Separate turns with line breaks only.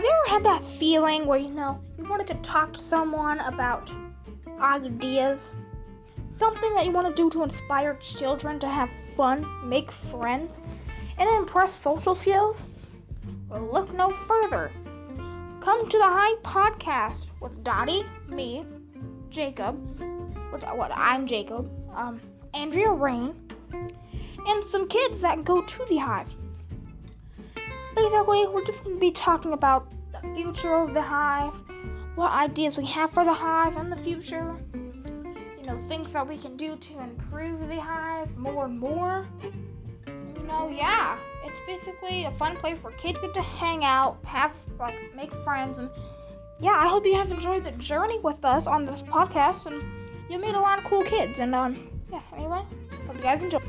have you ever had that feeling where you know you wanted to talk to someone about ideas? Something that you want to do to inspire children to have fun, make friends, and impress social skills? Well, look no further. Come to the Hive Podcast with Dottie, me, Jacob, which what I'm Jacob, um, Andrea Rain, and some kids that go to the Hive. Basically, we're just going to be talking about the future of the Hive, what ideas we have for the Hive in the future, you know, things that we can do to improve the Hive more and more. You know, yeah, it's basically a fun place where kids get to hang out, have like make friends, and yeah, I hope you have enjoyed the journey with us on this podcast, and you meet a lot of cool kids. And um, yeah, anyway, hope you guys enjoy.